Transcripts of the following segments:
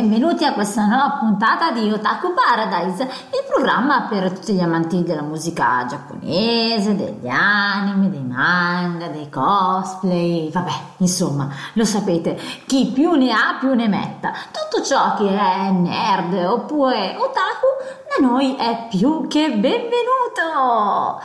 Benvenuti a questa nuova puntata di Otaku Paradise, il programma per tutti gli amanti della musica giapponese, degli anime, dei manga, dei cosplay, vabbè, insomma, lo sapete, chi più ne ha più ne metta. Tutto ciò che è nerd oppure otaku da noi è più che benvenuto!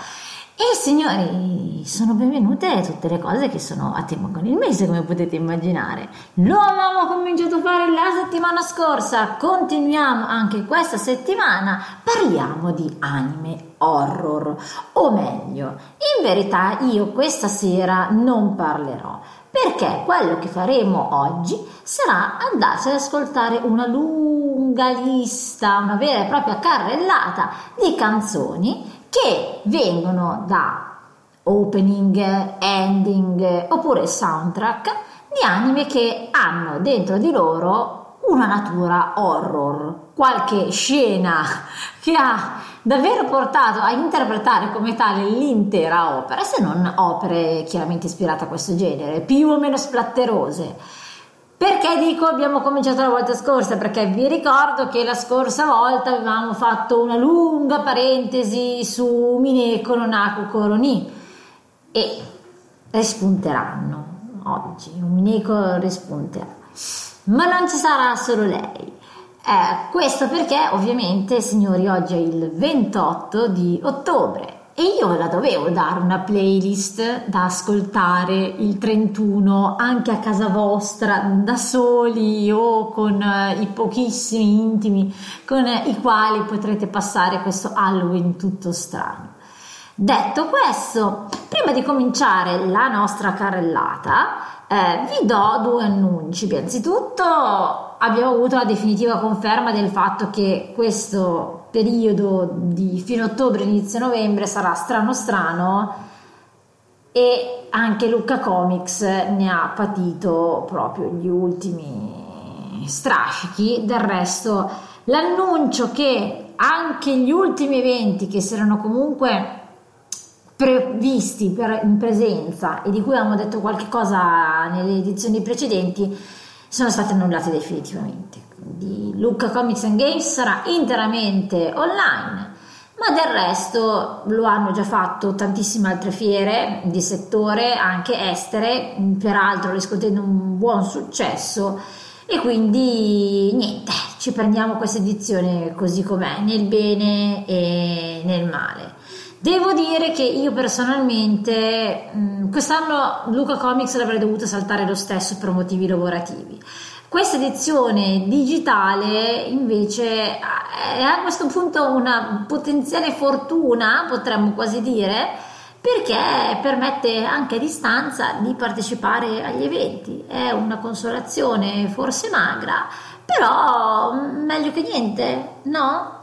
E signori, sono benvenute tutte le cose che sono a tema con il mese, come potete immaginare. Lo avevamo cominciato a fare la settimana scorsa, continuiamo anche questa settimana, parliamo di anime horror, o meglio, in verità io questa sera non parlerò, perché quello che faremo oggi sarà andarsi ad ascoltare una lunga lista, una vera e propria carrellata di canzoni che vengono da opening, ending oppure soundtrack di anime che hanno dentro di loro una natura horror, qualche scena che ha davvero portato a interpretare come tale l'intera opera, se non opere chiaramente ispirate a questo genere, più o meno splatterose. Perché dico abbiamo cominciato la volta scorsa? Perché vi ricordo che la scorsa volta avevamo fatto una lunga parentesi su Mineko no Naku Koroni e rispunteranno oggi, un Mineko rispunterà. Ma non ci sarà solo lei. Eh, questo perché ovviamente, signori, oggi è il 28 di ottobre e io la dovevo dare una playlist da ascoltare il 31 anche a casa vostra da soli o con eh, i pochissimi intimi con eh, i quali potrete passare questo Halloween tutto strano. Detto questo, prima di cominciare la nostra carrellata, eh, vi do due annunci. Innanzitutto abbiamo avuto la definitiva conferma del fatto che questo periodo di fine ottobre, inizio novembre sarà strano strano e anche Lucca Comics ne ha patito proprio gli ultimi strascichi. Del resto, l'annuncio che anche gli ultimi eventi che si erano comunque previsti per, in presenza e di cui avevamo detto qualche cosa nelle edizioni precedenti sono stati annullati definitivamente. Quindi Lucca Comics and Games sarà interamente online, ma del resto lo hanno già fatto tantissime altre fiere di settore, anche estere, peraltro riscuotendo un buon successo e quindi niente, ci prendiamo questa edizione così com'è, nel bene e nel male. Devo dire che io personalmente mh, quest'anno Luca Comics l'avrei dovuto saltare lo stesso per motivi lavorativi. Questa edizione digitale invece è a questo punto una potenziale fortuna, potremmo quasi dire, perché permette anche a distanza di partecipare agli eventi. È una consolazione forse magra, però meglio che niente, no?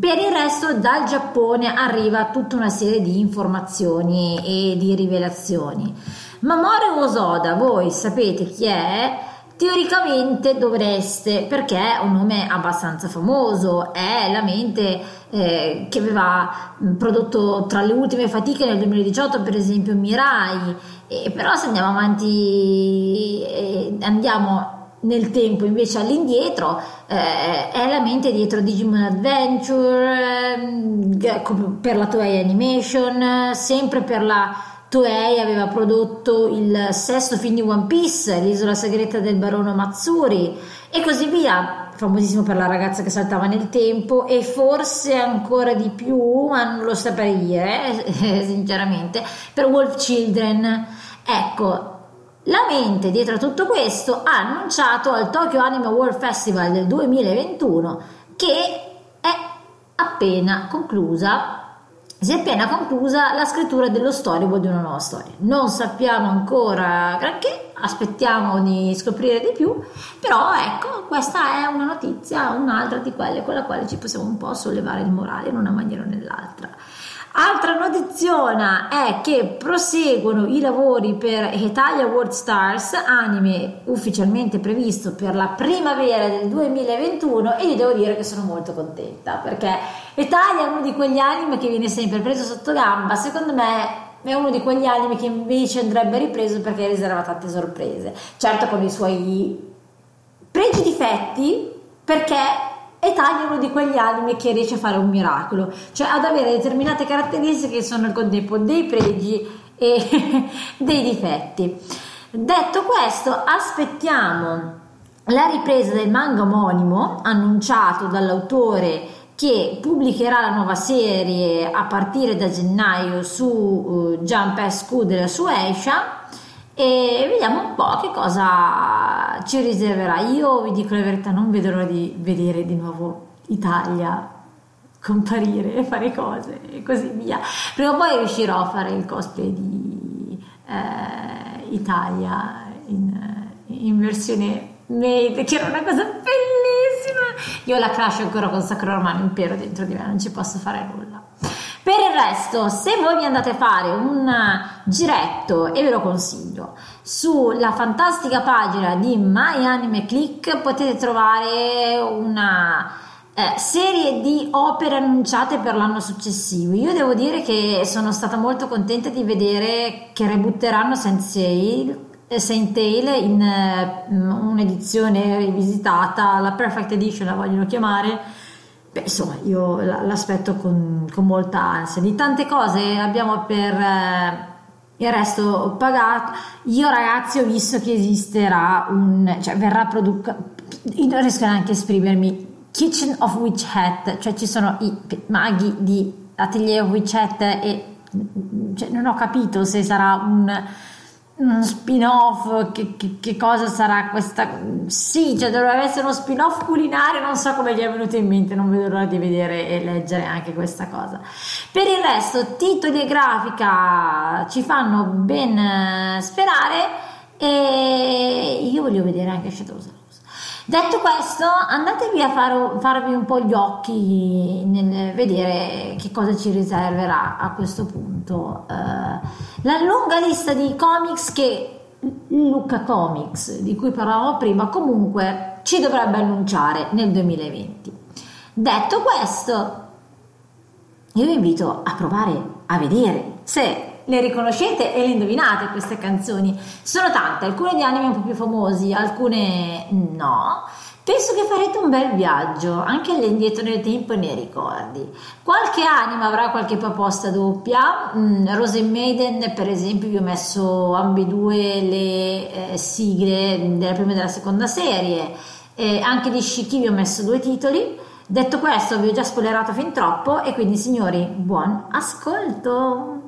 Per il resto dal Giappone arriva tutta una serie di informazioni e di rivelazioni. Mamoru Osoda, voi sapete chi è? Teoricamente dovreste, perché è un nome abbastanza famoso, è la mente eh, che aveva prodotto tra le ultime fatiche nel 2018 per esempio Mirai, e però se andiamo avanti, eh, andiamo nel tempo invece all'indietro eh, è la mente dietro Digimon Adventure eh, per la Toei Animation sempre per la Toei aveva prodotto il sesto film di One Piece l'isola segreta del barono Matsuri e così via famosissimo per la ragazza che saltava nel tempo e forse ancora di più ma non lo saprei dire sinceramente per Wolf Children. Ecco la mente dietro a tutto questo ha annunciato al Tokyo Anime World Festival del 2021 che è appena conclusa si è appena conclusa la scrittura dello storyboard di una nuova storia. Non sappiamo ancora granché, aspettiamo di scoprire di più, però ecco, questa è una notizia, un'altra di quelle con la quale ci possiamo un po' sollevare il morale in una maniera o nell'altra. Altra notizia è che proseguono i lavori per Italia World Stars, anime ufficialmente previsto per la primavera del 2021 e io devo dire che sono molto contenta perché Italia è uno di quegli anime che viene sempre preso sotto gamba, secondo me è uno di quegli anime che invece andrebbe ripreso perché riserva tante sorprese, certo con i suoi pregi difetti perché e taglia uno di quegli anime che riesce a fare un miracolo, cioè ad avere determinate caratteristiche che sono al contempo dei pregi e dei difetti. Detto questo, aspettiamo la ripresa del manga omonimo annunciato dall'autore che pubblicherà la nuova serie a partire da gennaio su uh, Jump S della Suecia e vediamo un po' che cosa ci riserverà. Io vi dico la verità, non vedo l'ora di vedere di nuovo Italia comparire e fare cose e così via. Prima o poi riuscirò a fare il cosplay di eh, Italia in, in versione made, che era una cosa bellissima. Io la crash ancora con Sacro Romano Impero dentro di me, non ci posso fare nulla. Per il resto, se voi vi andate a fare un giretto, e ve lo consiglio, sulla fantastica pagina di My Anime Click potete trovare una eh, serie di opere annunciate per l'anno successivo. Io devo dire che sono stata molto contenta di vedere che rebutteranno Saint Tail in eh, un'edizione rivisitata, la Perfect Edition la vogliono chiamare Beh, insomma, io l'aspetto con, con, molta ansia. Di tante cose abbiamo per eh, il resto pagato. Io, ragazzi, ho visto che esisterà un. cioè verrà prodotto. Io non riesco neanche a esprimermi. Kitchen of Witch Hat, cioè ci sono i maghi di Atelier of Witch Hat e cioè, non ho capito se sarà un spin-off, che, che, che, cosa sarà questa? Sì, cioè dovrebbe essere uno spin-off culinario, non so come gli è venuto in mente, non vedo l'ora di vedere e leggere anche questa cosa. Per il resto, titoli e grafica ci fanno ben eh, sperare e io voglio vedere anche Shadows Detto questo, andatevi a fare, farvi un po' gli occhi nel vedere che cosa ci riserverà a questo punto. Uh, la lunga lista di comics che Luca Comics, di cui parlavamo prima, comunque ci dovrebbe annunciare nel 2020. Detto questo, io vi invito a provare a vedere se le riconoscete e le indovinate queste canzoni. Sono tante, alcune di anime un po' più famosi, alcune no. Penso che farete un bel viaggio, anche all'indietro nel tempo e nei ricordi. Qualche anima avrà qualche proposta doppia. Mm, Rose Maiden, per esempio, vi ho messo ambedue le eh, sigle della prima e della seconda serie. Eh, anche di Shiki vi ho messo due titoli. Detto questo, vi ho già spoilerato fin troppo e quindi, signori, buon ascolto!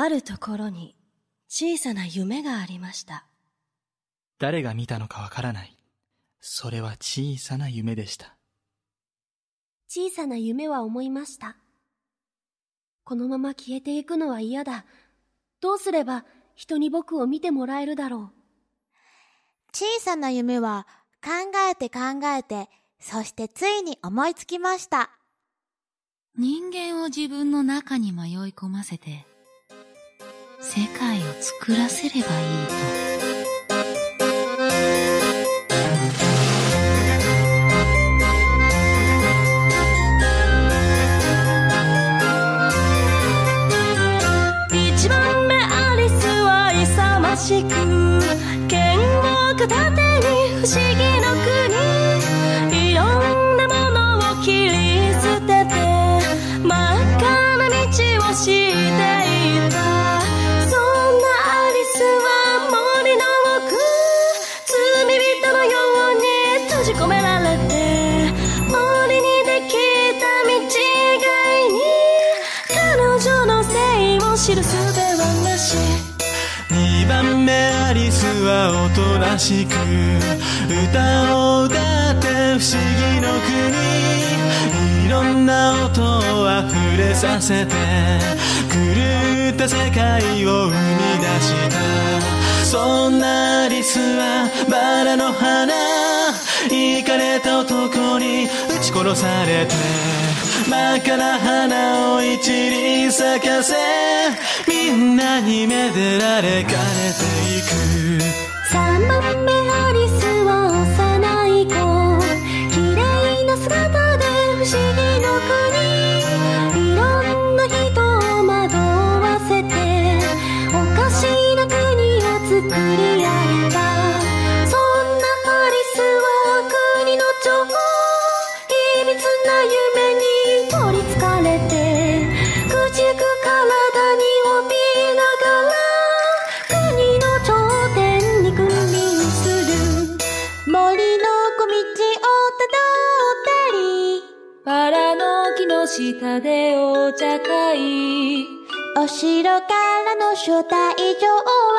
あるところに小さな夢がありました。誰が見たのかわからない。それは小さな夢でした。小さな夢は思いました。このまま消えていくのは嫌だ。どうすれば人に僕を見てもらえるだろう。小さな夢は考えて考えて、そしてついに思いつきました。人間を自分の中に迷い込ませて、世界を作らせればいいと。一番目アリスは勇ましく剣を片手に不思議の国はおとなしく歌を歌って不思議の国いろんな音を溢れさせて狂った世界を生み出した。そんなリスはバラの花。イかれた男に撃ち殺されて。真っ赤な花を一輪咲かせ。みんなにめでられかれていく。不思議の下でお茶会。お城からの招待状は、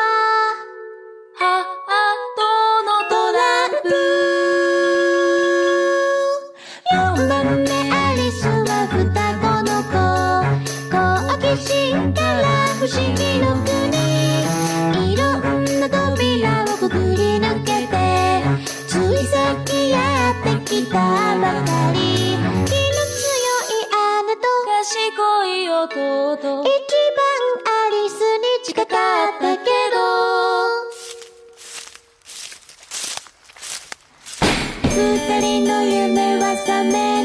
ハートのトランプ。4番目アリスは双子の子。好奇心から不思議の国い弟。一番アリスに近かったけど。二人の夢は覚め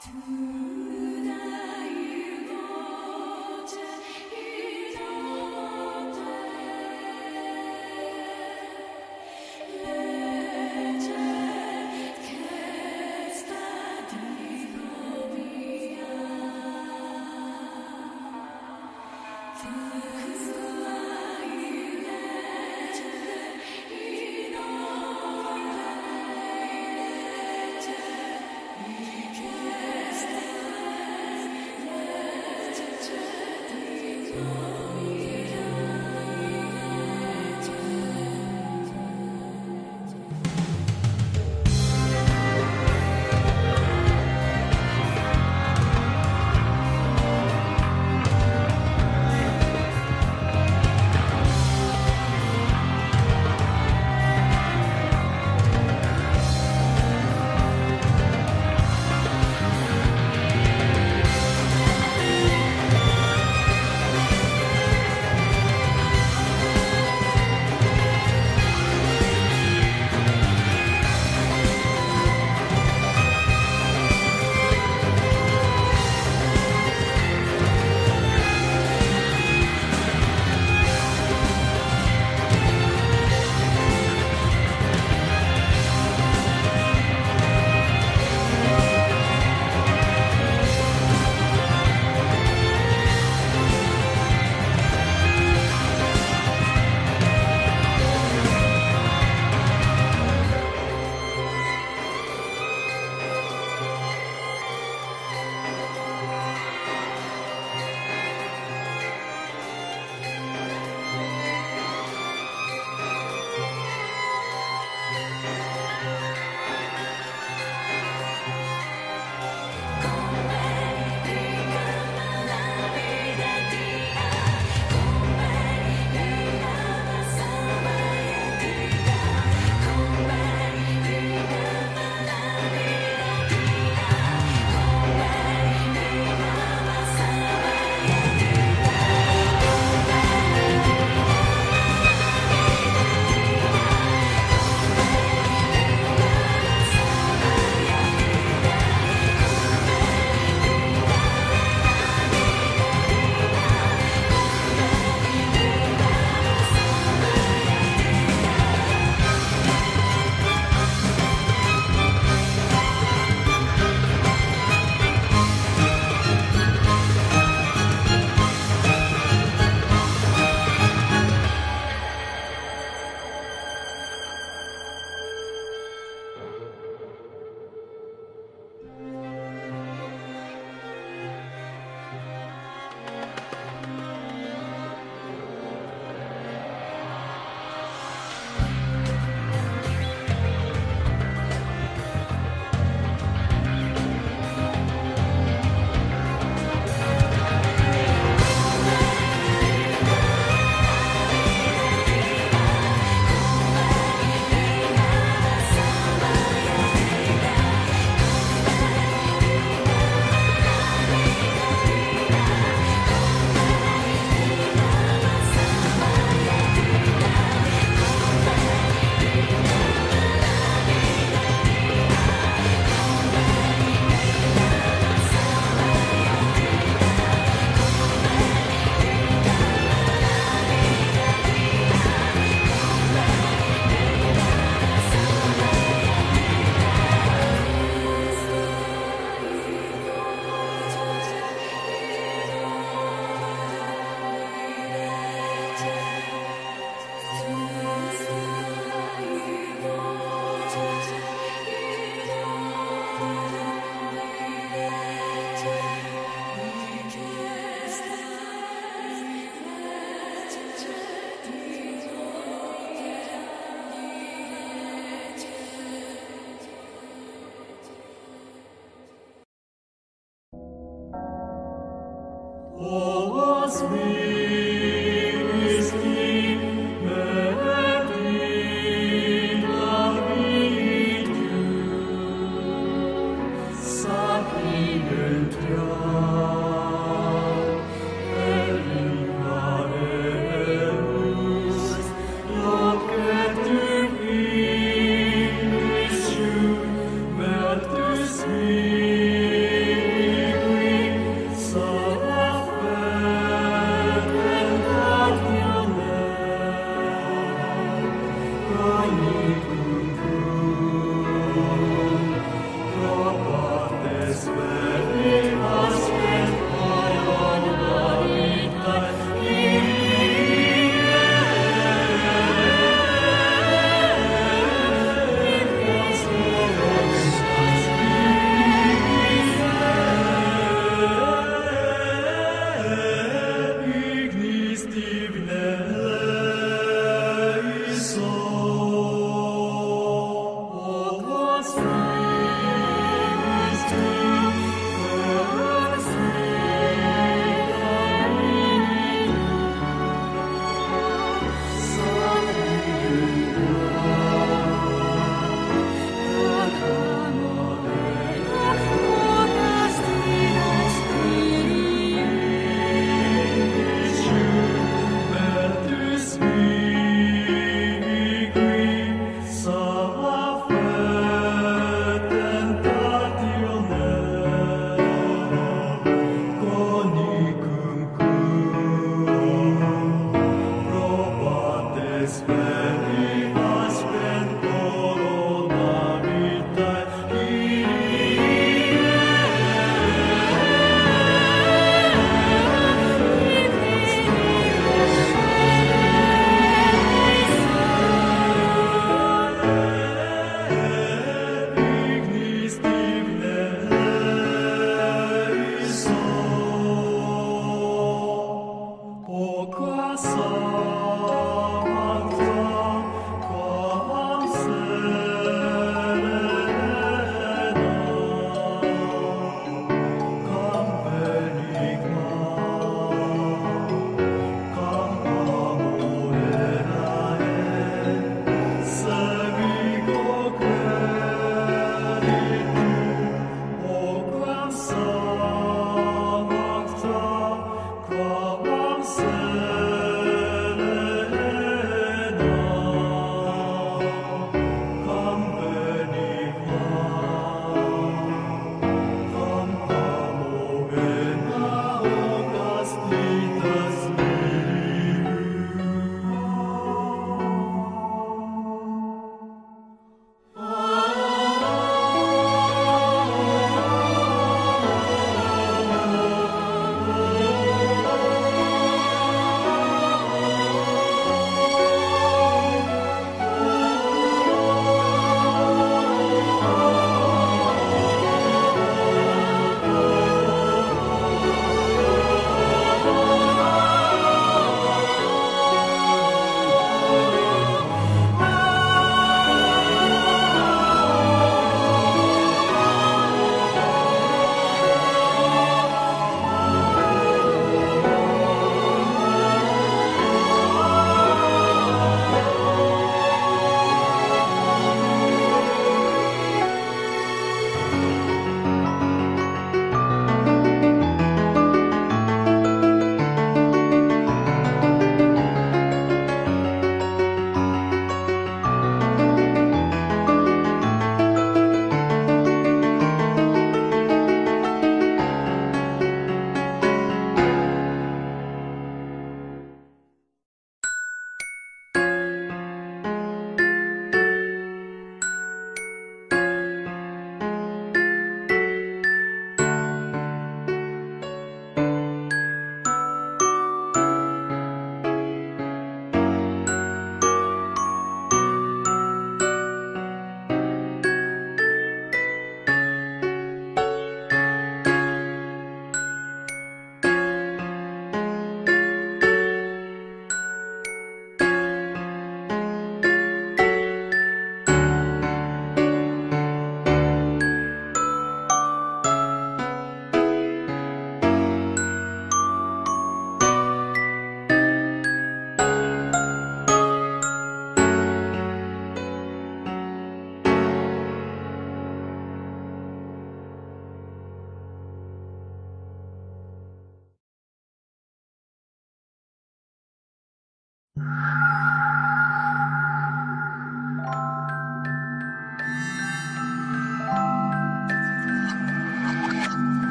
to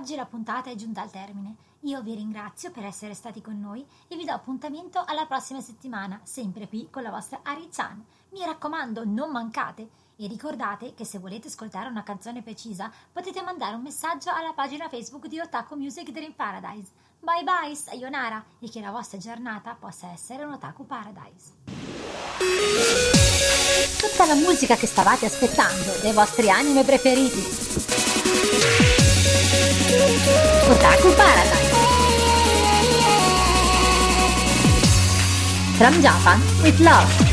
quest'oggi la puntata è giunta al termine. Io vi ringrazio per essere stati con noi e vi do appuntamento alla prossima settimana, sempre qui con la vostra Ari-chan. Mi raccomando, non mancate! E ricordate che se volete ascoltare una canzone precisa potete mandare un messaggio alla pagina Facebook di Otaku Music Dream Paradise. Bye bye, sayonara e che la vostra giornata possa essere un Otaku Paradise. Tutta la musica che stavate aspettando dei vostri anime preferiti. Otaku Paradise. From Japan with love.